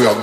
you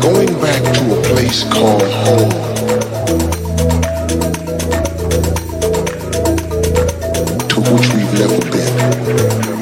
going back to a place called home. To which we've never been.